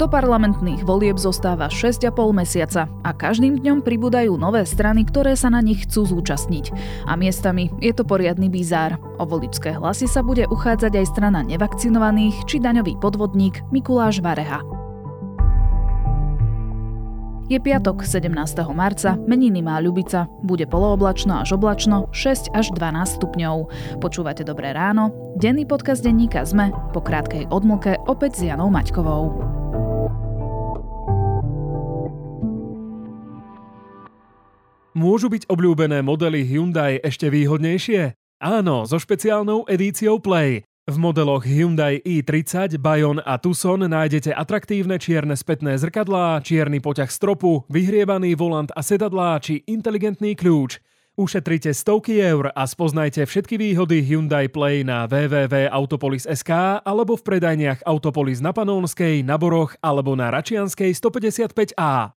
Do parlamentných volieb zostáva 6,5 mesiaca a každým dňom pribúdajú nové strany, ktoré sa na nich chcú zúčastniť. A miestami je to poriadny bizár. O voličské hlasy sa bude uchádzať aj strana nevakcinovaných či daňový podvodník Mikuláš Vareha. Je piatok 17. marca, meniny má Ľubica, bude polooblačno až oblačno, 6 až 12 stupňov. Počúvate Dobré ráno, denný podcast denníka ZME, po krátkej odmlke opäť s Janou Maťkovou. Môžu byť obľúbené modely Hyundai ešte výhodnejšie? Áno, so špeciálnou edíciou Play. V modeloch Hyundai i30, Bayon a Tucson nájdete atraktívne čierne spätné zrkadlá, čierny poťah stropu, vyhrievaný volant a sedadlá či inteligentný kľúč. Ušetrite stovky eur a spoznajte všetky výhody Hyundai Play na www.autopolis.sk alebo v predajniach Autopolis na Panónskej, na Boroch alebo na Račianskej 155A.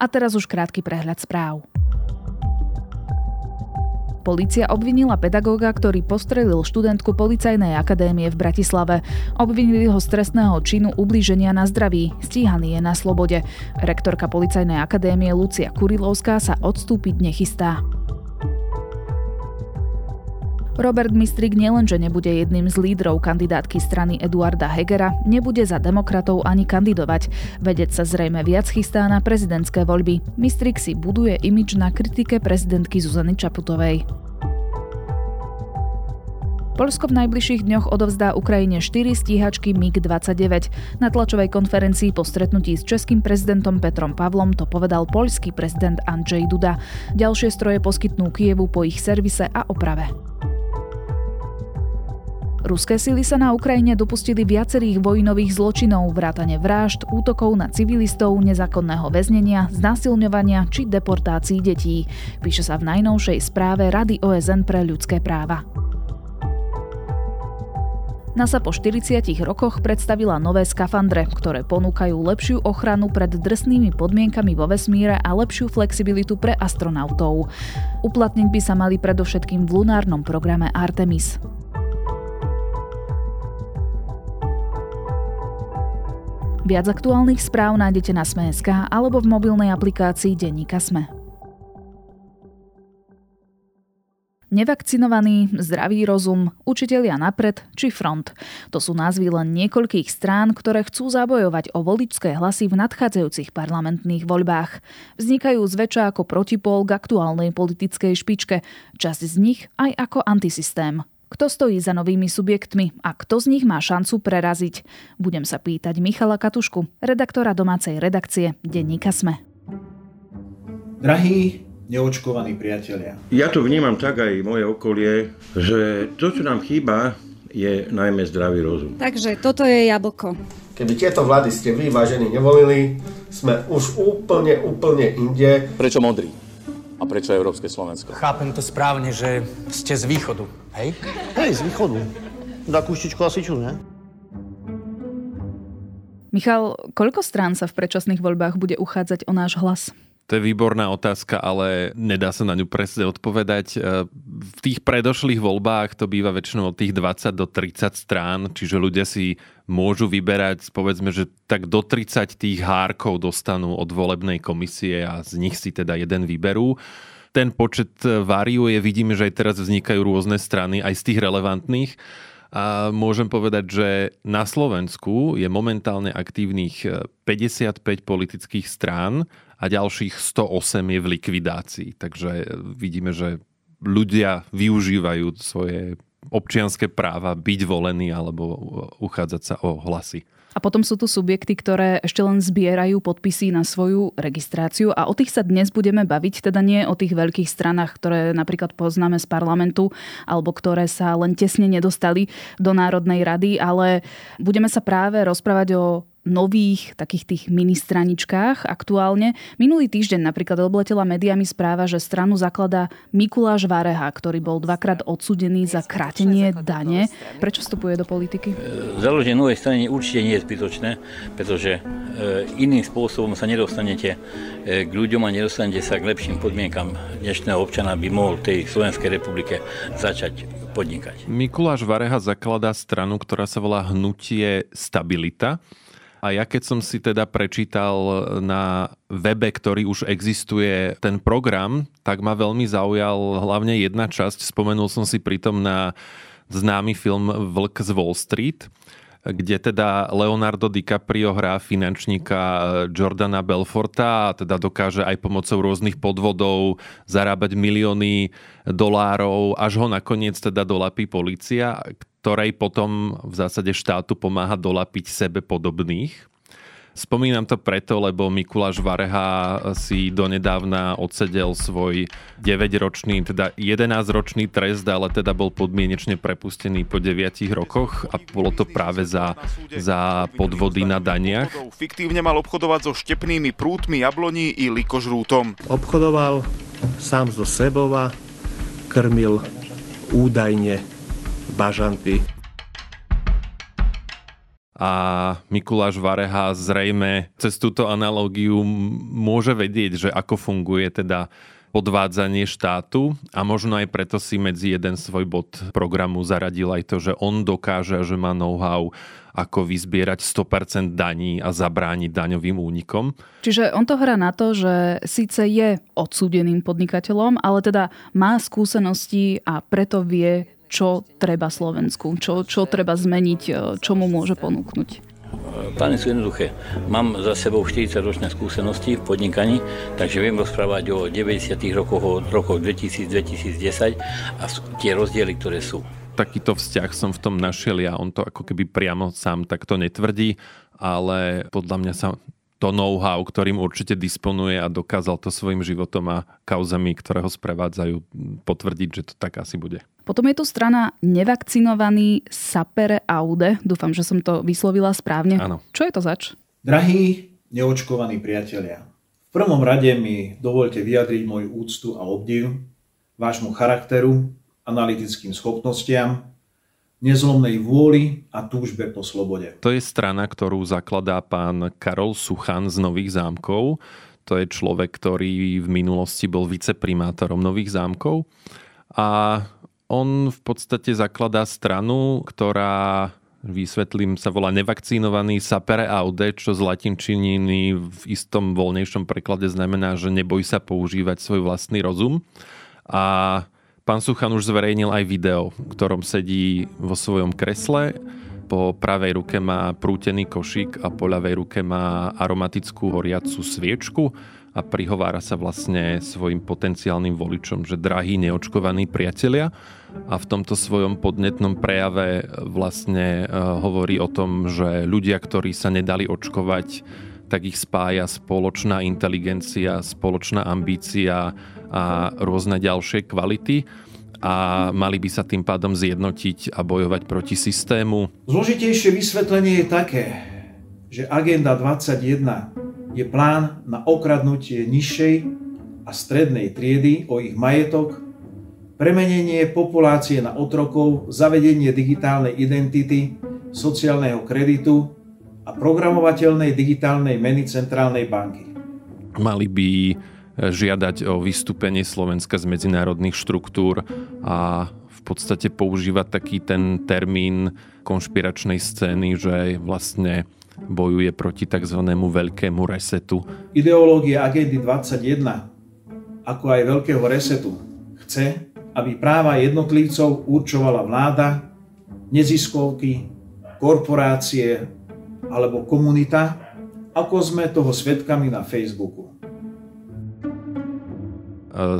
A teraz už krátky prehľad správ. Polícia obvinila pedagóga, ktorý postrelil študentku Policajnej akadémie v Bratislave. Obvinili ho z trestného činu ublíženia na zdraví. Stíhaný je na slobode. Rektorka Policajnej akadémie Lucia Kurilovská sa odstúpiť nechystá. Robert Mistrik nielenže nebude jedným z lídrov kandidátky strany Eduarda Hegera, nebude za demokratov ani kandidovať. Vedec sa zrejme viac chystá na prezidentské voľby. Mistrik si buduje imič na kritike prezidentky Zuzany Čaputovej. Polsko v najbližších dňoch odovzdá Ukrajine 4 stíhačky MiG-29. Na tlačovej konferencii po stretnutí s českým prezidentom Petrom Pavlom to povedal poľský prezident Andrzej Duda. Ďalšie stroje poskytnú Kievu po ich servise a oprave. Ruské sily sa na Ukrajine dopustili viacerých vojnových zločinov, vrátane vražd, útokov na civilistov, nezákonného väznenia, znásilňovania či deportácií detí. Píše sa v najnovšej správe Rady OSN pre ľudské práva. NASA po 40 rokoch predstavila nové skafandre, ktoré ponúkajú lepšiu ochranu pred drsnými podmienkami vo vesmíre a lepšiu flexibilitu pre astronautov. Uplatniť by sa mali predovšetkým v lunárnom programe Artemis. Viac aktuálnych správ nájdete na Sme.sk alebo v mobilnej aplikácii Denníka Sme. Nevakcinovaný, zdravý rozum, učitelia napred či front. To sú názvy len niekoľkých strán, ktoré chcú zabojovať o voličské hlasy v nadchádzajúcich parlamentných voľbách. Vznikajú zväčša ako protipol k aktuálnej politickej špičke, časť z nich aj ako antisystém. Kto stojí za novými subjektmi a kto z nich má šancu preraziť? Budem sa pýtať Michala Katušku, redaktora domácej redakcie Denníka Sme. Drahí neočkovaní priatelia. Ja to vnímam tak aj moje okolie, že to, čo nám chýba, je najmä zdravý rozum. Takže toto je jablko. Keby tieto vlády ste vy, vážení, nevolili, sme už úplne, úplne inde. Prečo modrý? A prečo Európske Slovensko? Chápem to správne, že ste z východu, hej? Hej, z východu. Za kúštičku asi čo, ne? Michal, koľko strán sa v predčasných voľbách bude uchádzať o náš hlas? To je výborná otázka, ale nedá sa na ňu presne odpovedať. E, v tých predošlých voľbách to býva väčšinou od tých 20 do 30 strán, čiže ľudia si môžu vyberať, povedzme, že tak do 30 tých hárkov dostanú od volebnej komisie a z nich si teda jeden vyberú. Ten počet variuje, vidíme, že aj teraz vznikajú rôzne strany, aj z tých relevantných. A môžem povedať, že na Slovensku je momentálne aktívnych 55 politických strán a ďalších 108 je v likvidácii. Takže vidíme, že ľudia využívajú svoje občianské práva byť volení alebo uchádzať sa o hlasy. A potom sú tu subjekty, ktoré ešte len zbierajú podpisy na svoju registráciu a o tých sa dnes budeme baviť, teda nie o tých veľkých stranách, ktoré napríklad poznáme z parlamentu alebo ktoré sa len tesne nedostali do Národnej rady, ale budeme sa práve rozprávať o nových takých tých ministraničkách aktuálne. Minulý týždeň napríklad obletela médiami správa, že stranu zakladá Mikuláš Vareha, ktorý bol dvakrát odsudený za krátenie dane. Prečo vstupuje do politiky? Založenie novej strany určite nie je zbytočné, pretože iným spôsobom sa nedostanete k ľuďom a nedostanete sa k lepším podmienkam dnešného občana by mohol v tej Slovenskej republike začať podnikať. Mikuláš Vareha zakladá stranu, ktorá sa volá Hnutie Stabilita. A ja keď som si teda prečítal na webe, ktorý už existuje, ten program, tak ma veľmi zaujal hlavne jedna časť. Spomenul som si pritom na známy film Vlk z Wall Street, kde teda Leonardo DiCaprio hrá finančníka Jordana Belforta a teda dokáže aj pomocou rôznych podvodov zarábať milióny dolárov, až ho nakoniec teda dolapí policia, ktorej potom v zásade štátu pomáha dolapiť sebe podobných. Spomínam to preto, lebo Mikuláš Vareha si donedávna odsedel svoj 9-ročný, teda 11-ročný trest, ale teda bol podmienečne prepustený po 9 rokoch a bolo to práve za, za podvody na daniach. Fiktívne mal obchodovať so štepnými prútmi jabloní i likožrútom. Obchodoval sám zo sebova, krmil údajne bažanty a Mikuláš Vareha zrejme cez túto analógiu môže vedieť, že ako funguje teda podvádzanie štátu a možno aj preto si medzi jeden svoj bod programu zaradil aj to, že on dokáže, že má know-how ako vyzbierať 100% daní a zabrániť daňovým únikom. Čiže on to hrá na to, že síce je odsúdeným podnikateľom, ale teda má skúsenosti a preto vie, čo treba Slovensku, čo, čo treba zmeniť, e, čo mu môže ponúknuť? Plány sú jednoduché. Mám za sebou 40 ročné skúsenosti v podnikaní, takže viem rozprávať o 90. rokoch, o rokoch 2000-2010 a tie rozdiely, ktoré sú. Takýto vzťah som v tom našiel ja, on to ako keby priamo sám takto netvrdí, ale podľa mňa sa to know-how, ktorým určite disponuje a dokázal to svojim životom a kauzami, ktoré ho sprevádzajú, potvrdiť, že to tak asi bude. Potom je tu strana nevakcinovaný Sapere Aude. Dúfam, že som to vyslovila správne. Áno. Čo je to zač? Drahí neočkovaní priatelia, v prvom rade mi dovolte vyjadriť moju úctu a obdiv vášmu charakteru, analytickým schopnostiam, nezlomnej vôli a túžbe po slobode. To je strana, ktorú zakladá pán Karol Suchan z Nových zámkov. To je človek, ktorý v minulosti bol viceprimátorom Nových zámkov. A on v podstate zakladá stranu, ktorá vysvetlím, sa volá nevakcinovaný sapere aude, čo z latinčininy v istom voľnejšom preklade znamená, že neboj sa používať svoj vlastný rozum. A Pán Suchan už zverejnil aj video, v ktorom sedí vo svojom kresle. Po pravej ruke má prútený košík a po ľavej ruke má aromatickú horiacu sviečku a prihovára sa vlastne svojim potenciálnym voličom, že drahí neočkovaní priatelia a v tomto svojom podnetnom prejave vlastne eh, hovorí o tom, že ľudia, ktorí sa nedali očkovať, tak ich spája spoločná inteligencia, spoločná ambícia a rôzne ďalšie kvality a mali by sa tým pádom zjednotiť a bojovať proti systému. Zložitejšie vysvetlenie je také, že Agenda 21 je plán na okradnutie nižšej a strednej triedy o ich majetok, premenenie populácie na otrokov, zavedenie digitálnej identity, sociálneho kreditu a programovateľnej digitálnej meny Centrálnej banky. Mali by žiadať o vystúpenie Slovenska z medzinárodných štruktúr a v podstate používať taký ten termín konšpiračnej scény, že vlastne bojuje proti tzv. veľkému resetu. Ideológia agendy 21, ako aj veľkého resetu, chce, aby práva jednotlivcov určovala vláda, neziskovky, korporácie alebo komunita, ako sme toho svetkami na Facebooku.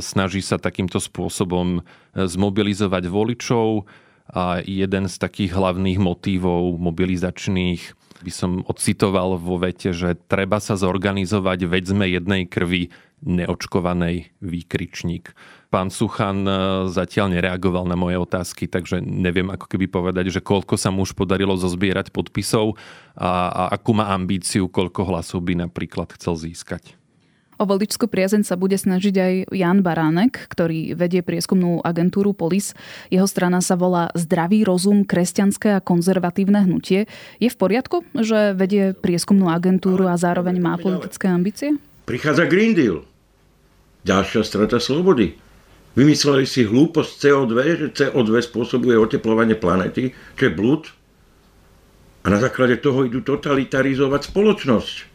Snaží sa takýmto spôsobom e, zmobilizovať voličov a jeden z takých hlavných motívov mobilizačných by som ocitoval vo vete, že treba sa zorganizovať, veď sme jednej krvi, neočkovanej výkričník. Pán Suchan e, zatiaľ nereagoval na moje otázky, takže neviem ako keby povedať, že koľko sa mu už podarilo zozbierať podpisov a, a akú má ambíciu, koľko hlasov by napríklad chcel získať. O voličskú priazeň sa bude snažiť aj Jan Baránek, ktorý vedie prieskumnú agentúru Polis. Jeho strana sa volá Zdravý rozum, kresťanské a konzervatívne hnutie. Je v poriadku, že vedie prieskumnú agentúru a zároveň má politické ambície? Prichádza Green Deal. Ďalšia strata slobody. Vymysleli si hlúposť CO2, že CO2 spôsobuje oteplovanie planety, čo je blúd. A na základe toho idú totalitarizovať spoločnosť.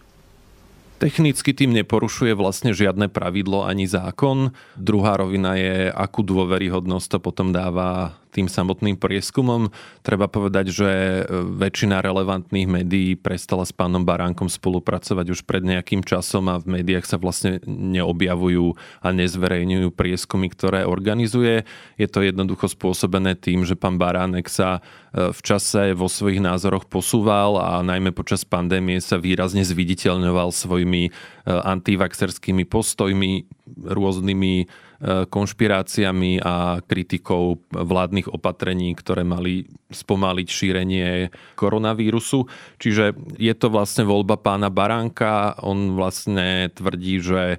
Technicky tým neporušuje vlastne žiadne pravidlo ani zákon. Druhá rovina je, akú dôveryhodnosť to potom dáva tým samotným prieskumom. Treba povedať, že e, väčšina relevantných médií prestala s pánom Baránkom spolupracovať už pred nejakým časom a v médiách sa vlastne neobjavujú a nezverejňujú prieskumy, ktoré organizuje. Je to jednoducho spôsobené tým, že pán Baránek sa e, v čase vo svojich názoroch posúval a najmä počas pandémie sa výrazne zviditeľňoval svojimi e, antivaxerskými postojmi, rôznymi konšpiráciami a kritikou vládnych opatrení, ktoré mali spomaliť šírenie koronavírusu. Čiže je to vlastne voľba pána Baránka. On vlastne tvrdí, že e,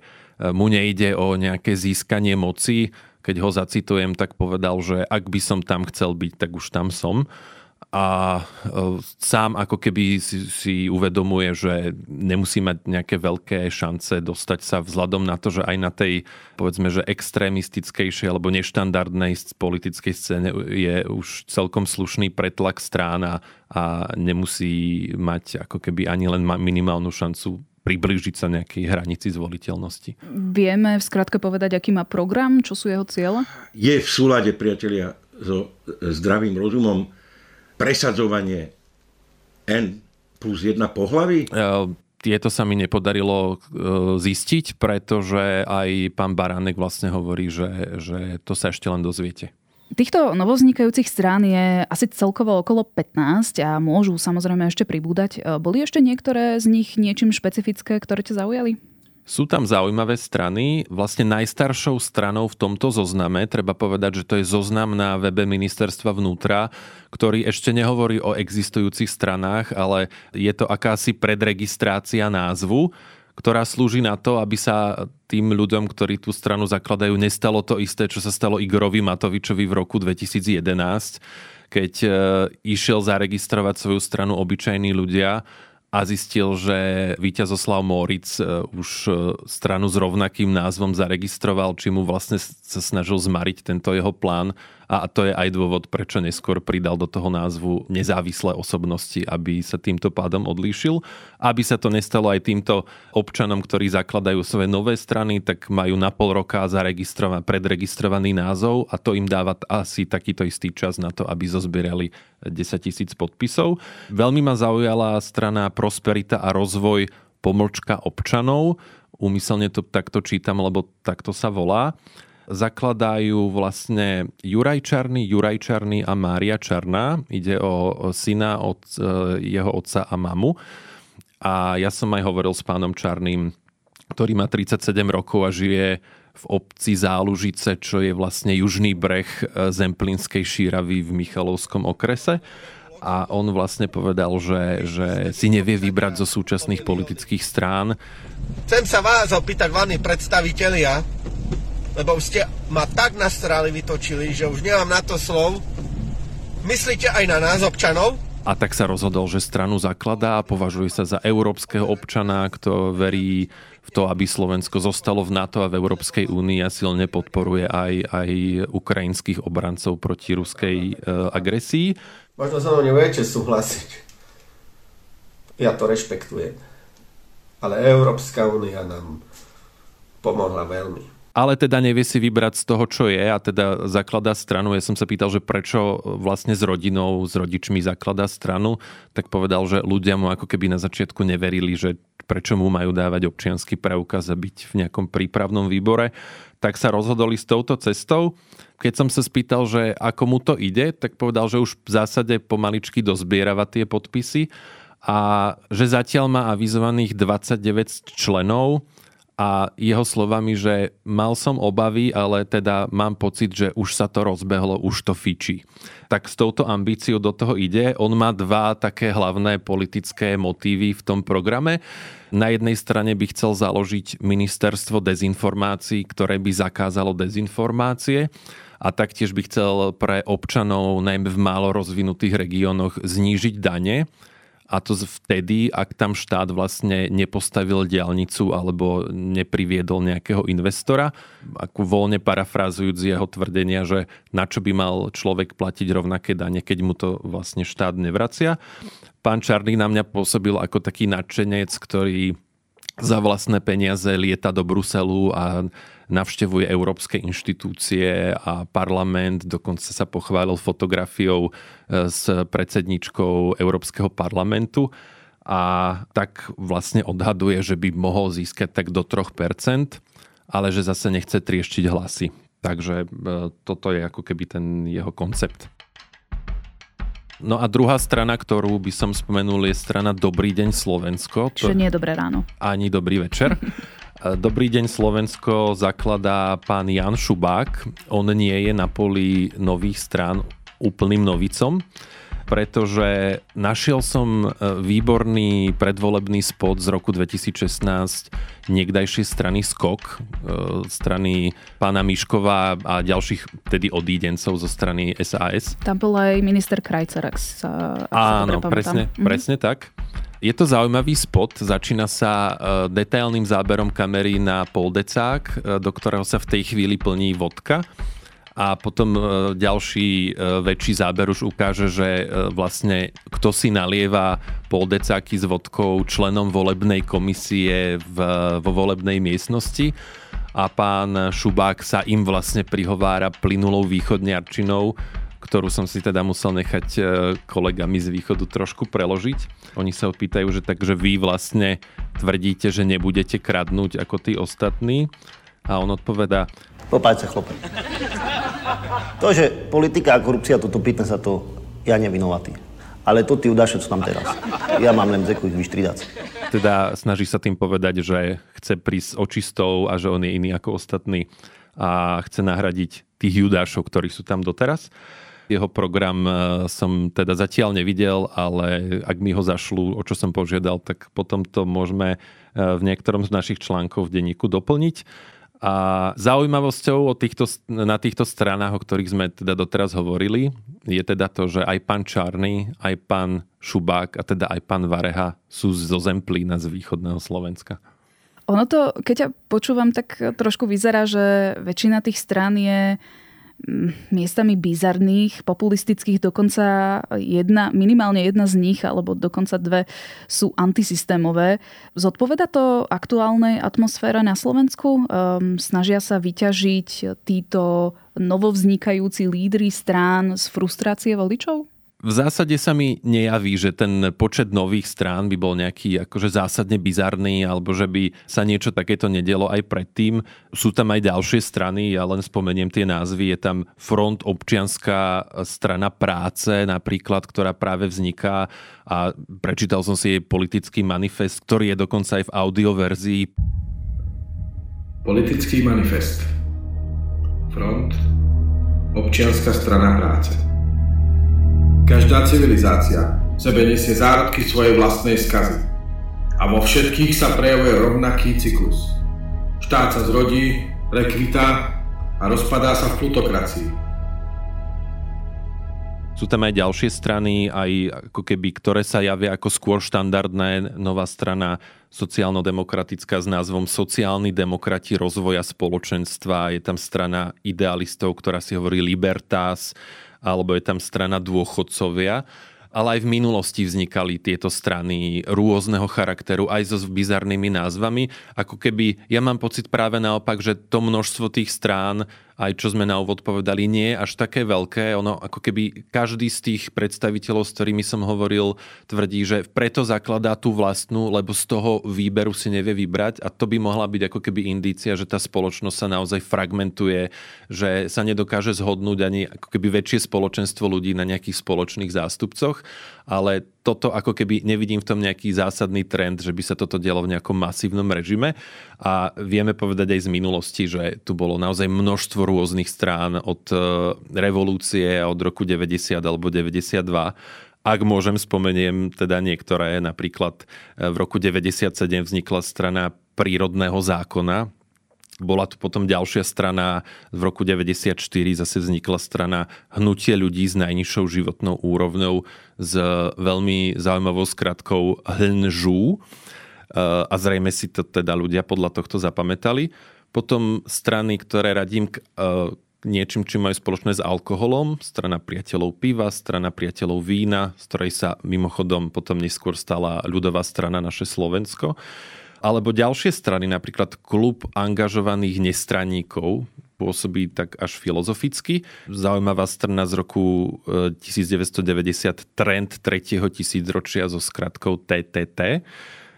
mu nejde o nejaké získanie moci. Keď ho zacitujem, tak povedal, že ak by som tam chcel byť, tak už tam som a e, sám ako keby si, si uvedomuje, že nemusí mať nejaké veľké šance dostať sa vzhľadom na to, že aj na tej povedzme, že extrémistickejšej alebo neštandardnej politickej scéne je už celkom slušný pretlak strán a, a nemusí mať ako keby ani len minimálnu šancu priblížiť sa nejakej hranici zvoliteľnosti. Vieme v skratke povedať, aký má program, čo sú jeho cieľe? Je v súlade, priatelia, so zdravým rozumom presadzovanie N plus 1 pohlavy? Tieto sa mi nepodarilo e, zistiť, pretože aj pán Baránek vlastne hovorí, že, že to sa ešte len dozviete. Týchto novoznikajúcich strán je asi celkovo okolo 15 a môžu samozrejme ešte pribúdať. E, boli ešte niektoré z nich niečím špecifické, ktoré ťa zaujali? Sú tam zaujímavé strany. Vlastne najstaršou stranou v tomto zozname, treba povedať, že to je zoznam na webe ministerstva vnútra, ktorý ešte nehovorí o existujúcich stranách, ale je to akási predregistrácia názvu, ktorá slúži na to, aby sa tým ľuďom, ktorí tú stranu zakladajú, nestalo to isté, čo sa stalo Igorovi Matovičovi v roku 2011, keď e, išiel zaregistrovať svoju stranu obyčajní ľudia a zistil, že Víťazoslav Moritz e, už e, stranu s rovnakým názvom zaregistroval, či mu vlastne sa snažil zmariť tento jeho plán a to je aj dôvod, prečo neskôr pridal do toho názvu nezávislé osobnosti, aby sa týmto pádom odlíšil. Aby sa to nestalo aj týmto občanom, ktorí zakladajú svoje nové strany, tak majú na pol roka zaregistrovaný, predregistrovaný názov a to im dáva asi takýto istý čas na to, aby zozbierali 10 tisíc podpisov. Veľmi ma zaujala strana Prosperita a rozvoj pomlčka občanov. Úmyselne to takto čítam, lebo takto sa volá zakladajú vlastne Juraj Čarný, Juraj Čarný a Mária Čarná. Ide o syna od e, jeho otca a mamu. A ja som aj hovoril s pánom Čarným, ktorý má 37 rokov a žije v obci Zálužice, čo je vlastne južný breh e, Zemplínskej šíravy v Michalovskom okrese a on vlastne povedal, že, že si nevie vybrať zo súčasných politických strán. Chcem sa vás opýtať, váni predstavitelia, lebo ste ma tak nastrali vytočili, že už nemám na to slov. Myslíte aj na nás, občanov? A tak sa rozhodol, že stranu zakladá a považuje sa za európskeho občana, kto verí v to, aby Slovensko zostalo v NATO a v Európskej únii a silne podporuje aj, aj ukrajinských obrancov proti ruskej e, agresii. Možno sa mnou nebudete súhlasiť. Ja to rešpektujem. Ale Európska únia nám pomohla veľmi ale teda nevie si vybrať z toho, čo je a teda zakladá stranu. Ja som sa pýtal, že prečo vlastne s rodinou, s rodičmi zakladá stranu, tak povedal, že ľudia mu ako keby na začiatku neverili, že prečo mu majú dávať občianský preukaz a byť v nejakom prípravnom výbore, tak sa rozhodoli s touto cestou. Keď som sa spýtal, že ako mu to ide, tak povedal, že už v zásade pomaličky dozbierava tie podpisy a že zatiaľ má avizovaných 29 členov a jeho slovami, že mal som obavy, ale teda mám pocit, že už sa to rozbehlo, už to fičí. Tak s touto ambíciou do toho ide. On má dva také hlavné politické motívy v tom programe. Na jednej strane by chcel založiť ministerstvo dezinformácií, ktoré by zakázalo dezinformácie a taktiež by chcel pre občanov najmä v málo rozvinutých regiónoch znížiť dane a to vtedy, ak tam štát vlastne nepostavil diálnicu alebo nepriviedol nejakého investora. Ako voľne parafrázujúc jeho tvrdenia, že na čo by mal človek platiť rovnaké dane, keď mu to vlastne štát nevracia. Pán Čarný na mňa pôsobil ako taký nadšenec, ktorý za vlastné peniaze lieta do Bruselu a navštevuje európske inštitúcie a parlament, dokonca sa pochválil fotografiou e, s predsedničkou Európskeho parlamentu a tak vlastne odhaduje, že by mohol získať tak do 3%, ale že zase nechce trieštiť hlasy. Takže e, toto je ako keby ten jeho koncept. No a druhá strana, ktorú by som spomenul, je strana Dobrý deň Slovensko. Čiže nie dobré ráno. Ani dobrý večer. Dobrý deň Slovensko zakladá pán Jan Šubák. On nie je na poli nových strán úplným novicom, pretože našiel som e, výborný predvolebný spot z roku 2016 niekdajšej strany Skok, e, strany pána Miškova a ďalších tedy odídencov zo strany SAS. Tam bol aj minister Krajcer, ak sa, ak Áno, sa presne, mm-hmm. presne tak. Je to zaujímavý spot, začína sa e, detailným záberom kamery na poldecák, e, do ktorého sa v tej chvíli plní vodka. A potom e, ďalší väčší záber už ukáže, že vlastne kto si nalieva poldecáky s vodkou členom volebnej komisie v, vo volebnej miestnosti. A pán Šubák sa im vlastne prihovára plynulou východniarčinou, ktorú som si teda musel nechať e, kolegami z východu trošku preložiť. Oni sa opýtajú, že takže vy vlastne tvrdíte, že nebudete kradnúť ako tí ostatní a on odpovedá Popájte, chlope. To, že politika a korupcia, toto pýtam sa to, ja nevinovatý. Ale to ty udáš, čo tam teraz. Ja mám len zeku vyštridať. Teda snaží sa tým povedať, že chce prísť očistou a že on je iný ako ostatní a chce nahradiť tých judášov, ktorí sú tam doteraz. Jeho program e, som teda zatiaľ nevidel, ale ak mi ho zašlu, o čo som požiadal, tak potom to môžeme e, v niektorom z našich článkov v denníku doplniť. A zaujímavosťou o týchto, na týchto stranách, o ktorých sme teda doteraz hovorili, je teda to, že aj pán Čarný, aj pán Šubák a teda aj pán Vareha sú zo Zemplína z východného Slovenska. Ono to, keď ťa počúvam, tak trošku vyzerá, že väčšina tých strán je miestami bizarných, populistických, dokonca jedna, minimálne jedna z nich, alebo dokonca dve sú antisystémové. Zodpoveda to aktuálnej atmosfére na Slovensku? Um, snažia sa vyťažiť títo novovznikajúci lídry strán z frustrácie voličov? V zásade sa mi nejaví, že ten počet nových strán by bol nejaký akože zásadne bizarný, alebo že by sa niečo takéto nedelo aj predtým. Sú tam aj ďalšie strany, ja len spomeniem tie názvy. Je tam Front občianská strana práce napríklad, ktorá práve vzniká a prečítal som si jej politický manifest, ktorý je dokonca aj v audioverzii. Politický manifest. Front občianská strana práce. Každá civilizácia v sebe nesie zárodky svojej vlastnej skazy. A vo všetkých sa prejavuje rovnaký cyklus. Štát sa zrodí, prekvitá a rozpadá sa v plutokracii. Sú tam aj ďalšie strany, aj ako keby, ktoré sa javia ako skôr štandardné. Nová strana sociálno-demokratická s názvom Sociálni demokrati rozvoja spoločenstva. Je tam strana idealistov, ktorá si hovorí Libertas alebo je tam strana dôchodcovia ale aj v minulosti vznikali tieto strany rôzneho charakteru, aj so bizarnými názvami. Ako keby, ja mám pocit práve naopak, že to množstvo tých strán aj čo sme na úvod povedali, nie je až také veľké. Ono ako keby každý z tých predstaviteľov, s ktorými som hovoril, tvrdí, že preto zakladá tú vlastnú, lebo z toho výberu si nevie vybrať a to by mohla byť ako keby indícia, že tá spoločnosť sa naozaj fragmentuje, že sa nedokáže zhodnúť ani ako keby väčšie spoločenstvo ľudí na nejakých spoločných zástupcoch, ale toto ako keby nevidím v tom nejaký zásadný trend, že by sa toto dialo v nejakom masívnom režime. A vieme povedať aj z minulosti, že tu bolo naozaj množstvo rôznych strán od e, revolúcie od roku 90 alebo 92 ak môžem, spomeniem teda niektoré. Napríklad e, v roku 97 vznikla strana prírodného zákona, bola tu potom ďalšia strana, v roku 94 zase vznikla strana Hnutie ľudí s najnižšou životnou úrovňou s veľmi zaujímavou skratkou HNŽU a zrejme si to teda ľudia podľa tohto zapamätali. Potom strany, ktoré radím k, k niečím, čím majú spoločné s alkoholom, strana priateľov piva, strana priateľov vína, z ktorej sa mimochodom potom neskôr stala ľudová strana naše Slovensko. Alebo ďalšie strany, napríklad klub angažovaných nestranníkov, pôsobí tak až filozoficky. Zaujímavá strana z roku 1990 e, Trend tretieho tisícročia so skratkou TTT.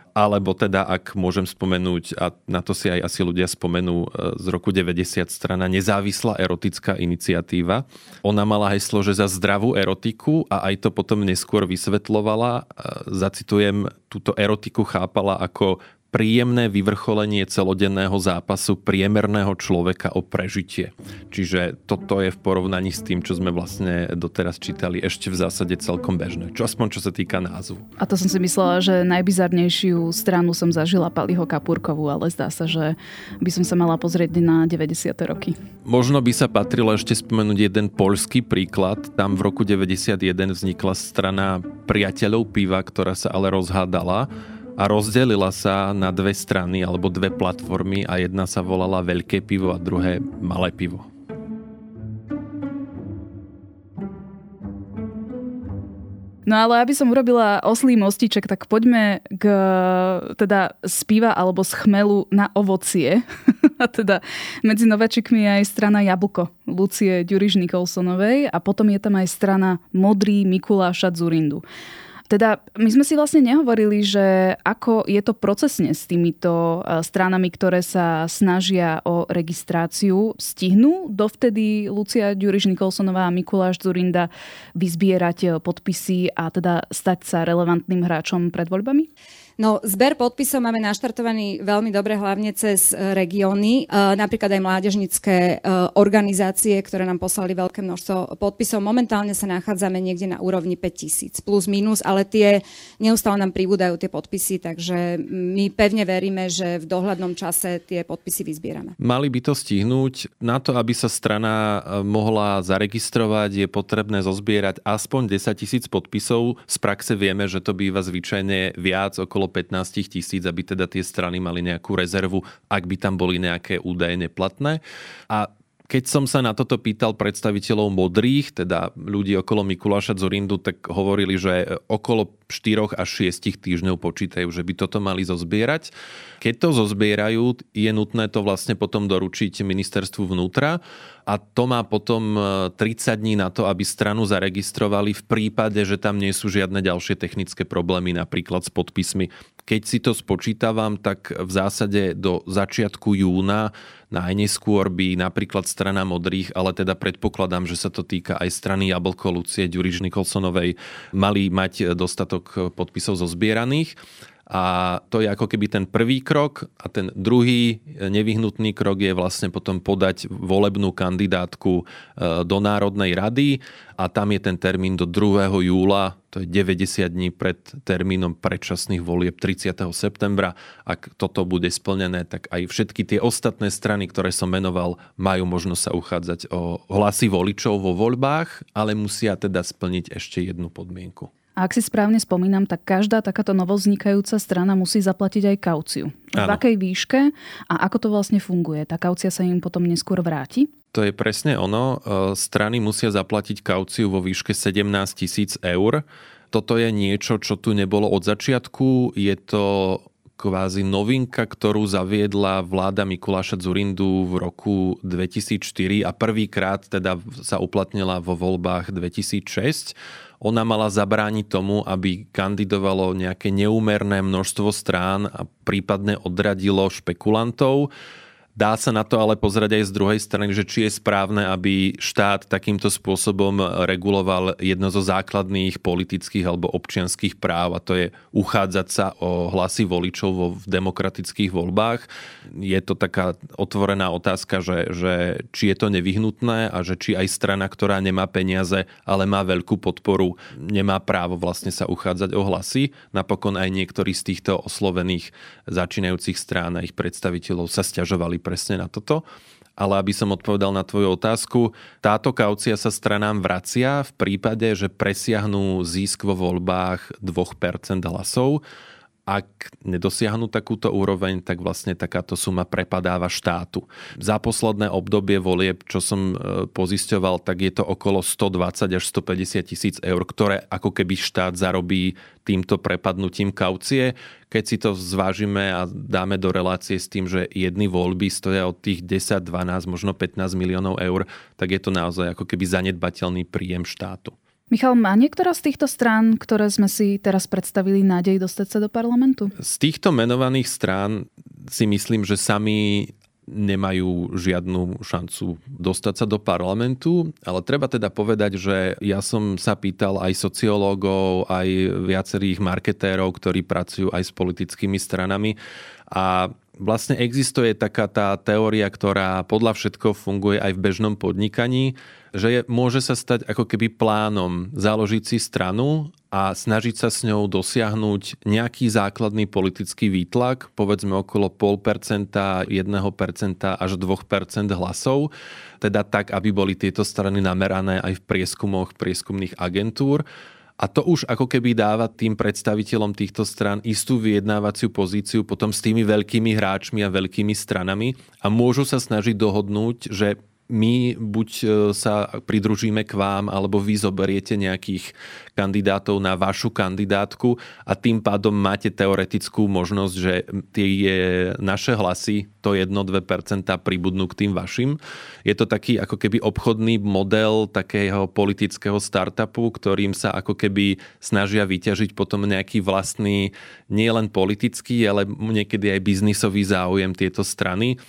Alebo teda, ak môžem spomenúť, a na to si aj asi ľudia spomenú, e, z roku 90 strana Nezávislá erotická iniciatíva. Ona mala heslo, že za zdravú erotiku a aj to potom neskôr vysvetlovala. E, zacitujem, túto erotiku chápala ako príjemné vyvrcholenie celodenného zápasu priemerného človeka o prežitie. Čiže toto je v porovnaní s tým, čo sme vlastne doteraz čítali, ešte v zásade celkom bežné. Čo aspoň čo sa týka názvu. A to som si myslela, že najbizarnejšiu stranu som zažila Paliho Kapurkovú, ale zdá sa, že by som sa mala pozrieť na 90. roky. Možno by sa patrilo ešte spomenúť jeden poľský príklad. Tam v roku 91 vznikla strana priateľov piva, ktorá sa ale rozhádala a rozdelila sa na dve strany alebo dve platformy a jedna sa volala Veľké pivo a druhé Malé pivo. No ale aby som urobila oslý mostiček, tak poďme k teda z piva alebo z chmelu na ovocie. a teda medzi nováčikmi je aj strana Jablko Lucie Ďuriž Nikolsonovej a potom je tam aj strana Modrý Mikuláša Zurindu. Teda my sme si vlastne nehovorili, že ako je to procesne s týmito e, stranami, ktoré sa snažia o registráciu. Stihnú dovtedy Lucia Ďuriš Nikolsonová a Mikuláš Zurinda vyzbierať e, podpisy a teda stať sa relevantným hráčom pred voľbami? No, zber podpisov máme naštartovaný veľmi dobre, hlavne cez e, regióny, e, napríklad aj mládežnické e, organizácie, ktoré nám poslali veľké množstvo podpisov. Momentálne sa nachádzame niekde na úrovni 5000 plus minus, ale tie neustále nám pribúdajú tie podpisy, takže my pevne veríme, že v dohľadnom čase tie podpisy vyzbierame. Mali by to stihnúť. Na to, aby sa strana mohla zaregistrovať, je potrebné zozbierať aspoň 10 tisíc podpisov. Z praxe vieme, že to býva zvyčajne viac, okolo 15 tisíc, aby teda tie strany mali nejakú rezervu, ak by tam boli nejaké údaje neplatné. A keď som sa na toto pýtal predstaviteľov modrých, teda ľudí okolo Mikuláša Zorindu, tak hovorili, že okolo 4 až 6 týždňov počítajú, že by toto mali zozbierať. Keď to zozbierajú, je nutné to vlastne potom doručiť ministerstvu vnútra a to má potom 30 e, dní na to, aby stranu zaregistrovali v prípade, že tam nie sú žiadne ďalšie technické problémy, napríklad s podpismi. Keď si to spočítavam, tak v zásade do začiatku júna najneskôr by napríklad strana modrých, ale teda predpokladám, že sa to týka aj strany Jablko Lucie Ďuriš Nikolsonovej, mali mať dostatok podpisov zozbieraných. A to je ako keby ten prvý krok a ten druhý nevyhnutný krok je vlastne potom podať volebnú kandidátku e, do Národnej rady a tam je ten termín do 2. júla, to je 90 dní pred termínom predčasných volieb 30. septembra. Ak toto bude splnené, tak aj všetky tie ostatné strany, ktoré som menoval, majú možnosť sa uchádzať o hlasy voličov vo voľbách, ale musia teda splniť ešte jednu podmienku. A ak si správne spomínam, tak každá takáto novoznikajúca strana musí zaplatiť aj kauciu. V akej výške a ako to vlastne funguje? Tá kaucia sa im potom neskôr vráti? To je presne ono. E, strany musia zaplatiť kauciu vo výške 17 tisíc eur. Toto je niečo, čo tu nebolo od začiatku. Je to kvázi novinka, ktorú zaviedla vláda Mikuláša Zurindu v roku 2004 a prvýkrát teda sa uplatnila vo voľbách 2006 ona mala zabrániť tomu, aby kandidovalo nejaké neúmerné množstvo strán a prípadne odradilo špekulantov. Dá sa na to ale pozrieť aj z druhej strany, že či je správne, aby štát takýmto spôsobom reguloval jedno zo základných politických alebo občianských práv a to je uchádzať sa o hlasy voličov vo v demokratických voľbách. Je to taká otvorená otázka, že, že či je to nevyhnutné a že či aj strana, ktorá nemá peniaze, ale má veľkú podporu, nemá právo vlastne sa uchádzať o hlasy. Napokon aj niektorí z týchto oslovených začínajúcich strán a ich predstaviteľov sa stiažovali presne na toto. Ale aby som odpovedal na tvoju otázku, táto kaucia sa stranám vracia v prípade, že presiahnú zisk vo voľbách 2% hlasov ak nedosiahnu takúto úroveň, tak vlastne takáto suma prepadáva štátu. Za posledné obdobie volieb, čo som e, pozisťoval, tak je to okolo 120 až 150 tisíc eur, ktoré ako keby štát zarobí týmto prepadnutím kaucie. Keď si to zvážime a dáme do relácie s tým, že jedny voľby stoja od tých 10, 12, možno 15 miliónov eur, tak je to naozaj ako keby zanedbateľný príjem štátu. Michal, má niektorá z týchto strán, ktoré sme si teraz predstavili, nádej dostať sa do parlamentu? Z týchto menovaných strán si myslím, že sami nemajú žiadnu šancu dostať sa do parlamentu, ale treba teda povedať, že ja som sa pýtal aj sociológov, aj viacerých marketérov, ktorí pracujú aj s politickými stranami a vlastne existuje taká tá teória, ktorá podľa všetko funguje aj v bežnom podnikaní, že je, môže sa stať ako keby plánom založiť si stranu a snažiť sa s ňou dosiahnuť nejaký základný politický výtlak, povedzme okolo 0,5%, 1% až 2% hlasov, teda tak, aby boli tieto strany namerané aj v prieskumoch prieskumných agentúr. A to už ako keby dáva tým predstaviteľom týchto stran istú vyjednávaciu pozíciu potom s tými veľkými hráčmi a veľkými stranami a môžu sa snažiť dohodnúť, že my buď e, sa pridružíme k vám, alebo vy zoberiete nejakých kandidátov na vašu kandidátku a tým pádom máte teoretickú možnosť, že tie naše hlasy, to 1-2% pribudnú k tým vašim. Je to taký ako keby obchodný model takého politického startupu, ktorým sa ako keby snažia vyťažiť potom nejaký vlastný, nielen politický, ale niekedy aj biznisový záujem tieto strany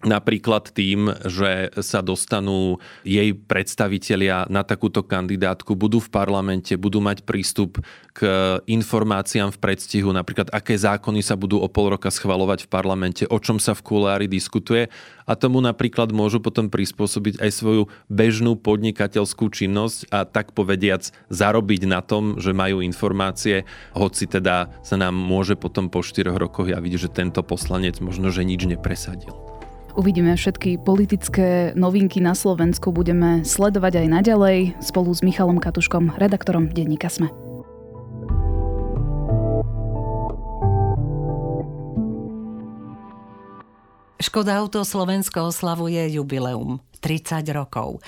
Napríklad tým, že sa dostanú jej predstavitelia na takúto kandidátku, budú v parlamente, budú mať prístup k informáciám v predstihu, napríklad aké zákony sa budú o pol roka schvalovať v parlamente, o čom sa v kulári diskutuje a tomu napríklad môžu potom prispôsobiť aj svoju bežnú podnikateľskú činnosť a tak povediac zarobiť na tom, že majú informácie, hoci teda sa nám môže potom po 4 rokoch javiť, že tento poslanec možno, že nič nepresadil. Uvidíme všetky politické novinky na Slovensku, budeme sledovať aj naďalej spolu s Michalom Katuškom, redaktorom denníka Sme. Škoda Auto Slovensko oslavuje jubileum 30 rokov.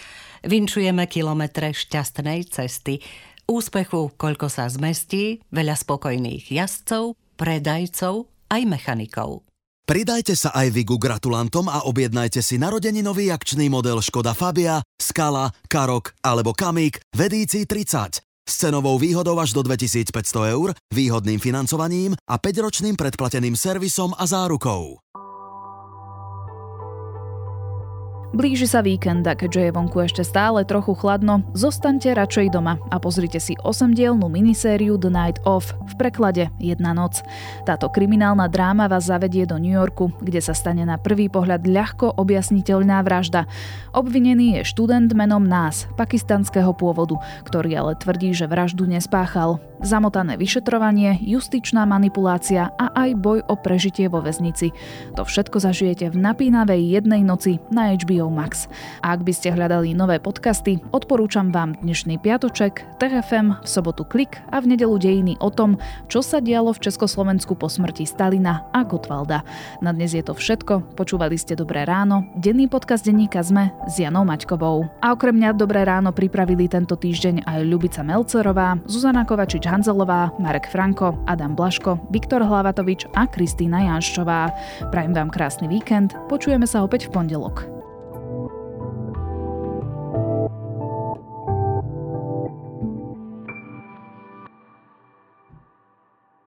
Vinčujeme kilometre šťastnej cesty, úspechu, koľko sa zmestí, veľa spokojných jazdcov, predajcov aj mechanikov. Pridajte sa aj vy ku gratulantom a objednajte si narodeninový akčný model Škoda Fabia, Skala, Karok alebo Kamík v edícii 30 s cenovou výhodou až do 2500 eur, výhodným financovaním a 5-ročným predplateným servisom a zárukou. Blíži sa víkend a keďže je vonku ešte stále trochu chladno, zostaňte radšej doma a pozrite si osemdielnú minisériu The Night Of v preklade Jedna noc. Táto kriminálna dráma vás zavedie do New Yorku, kde sa stane na prvý pohľad ľahko objasniteľná vražda. Obvinený je študent menom Nás, pakistanského pôvodu, ktorý ale tvrdí, že vraždu nespáchal. Zamotané vyšetrovanie, justičná manipulácia a aj boj o prežitie vo väznici. To všetko zažijete v napínavej jednej noci na HBO HBO Max. A ak by ste hľadali nové podcasty, odporúčam vám dnešný piatoček, TFM, v sobotu Klik a v nedelu dejiny o tom, čo sa dialo v Československu po smrti Stalina a Gotwalda. Na dnes je to všetko, počúvali ste Dobré ráno, denný podcast denníka ZME s Janou Maťkovou. A okrem mňa Dobré ráno pripravili tento týždeň aj Ľubica Melcerová, Zuzana Kovačič-Hanzelová, Marek Franko, Adam Blaško, Viktor Hlavatovič a Kristýna Janščová. Prajem vám krásny víkend, počujeme sa opäť v pondelok.